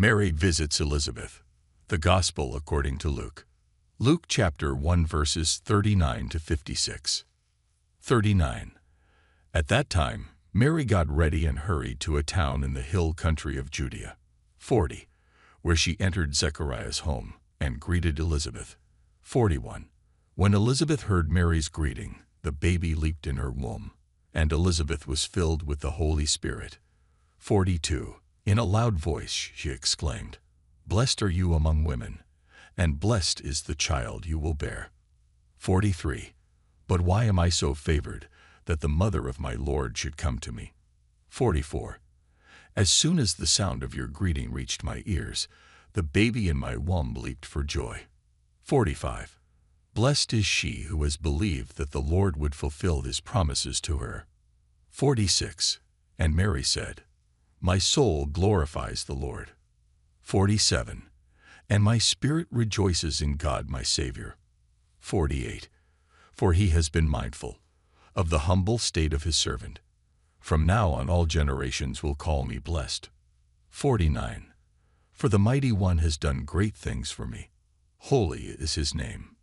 Mary visits Elizabeth. The Gospel according to Luke. Luke chapter 1 verses 39 to 56. 39. At that time, Mary got ready and hurried to a town in the hill country of Judea. 40. Where she entered Zechariah's home and greeted Elizabeth. 41. When Elizabeth heard Mary's greeting, the baby leaped in her womb, and Elizabeth was filled with the Holy Spirit. 42. In a loud voice she exclaimed, Blessed are you among women, and blessed is the child you will bear. 43. But why am I so favored that the mother of my Lord should come to me? 44. As soon as the sound of your greeting reached my ears, the baby in my womb leaped for joy. 45. Blessed is she who has believed that the Lord would fulfill his promises to her. 46. And Mary said, My soul glorifies the Lord. 47. And my spirit rejoices in God my Savior. 48. For he has been mindful of the humble state of his servant. From now on all generations will call me blessed. 49. For the Mighty One has done great things for me. Holy is his name.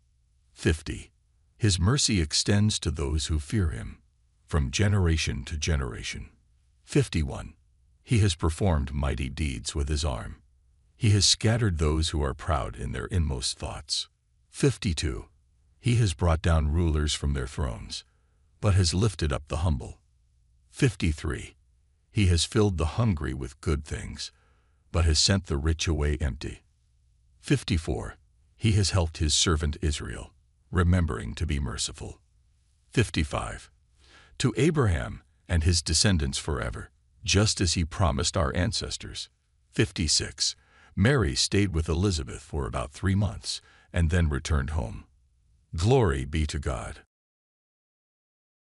50. His mercy extends to those who fear him, from generation to generation. 51. He has performed mighty deeds with his arm. He has scattered those who are proud in their inmost thoughts. 52. He has brought down rulers from their thrones, but has lifted up the humble. 53. He has filled the hungry with good things, but has sent the rich away empty. 54. He has helped his servant Israel remembering to be merciful. 55. To Abraham and his descendants forever, just as he promised our ancestors. 56. Mary stayed with Elizabeth for about three months and then returned home. Glory be to God.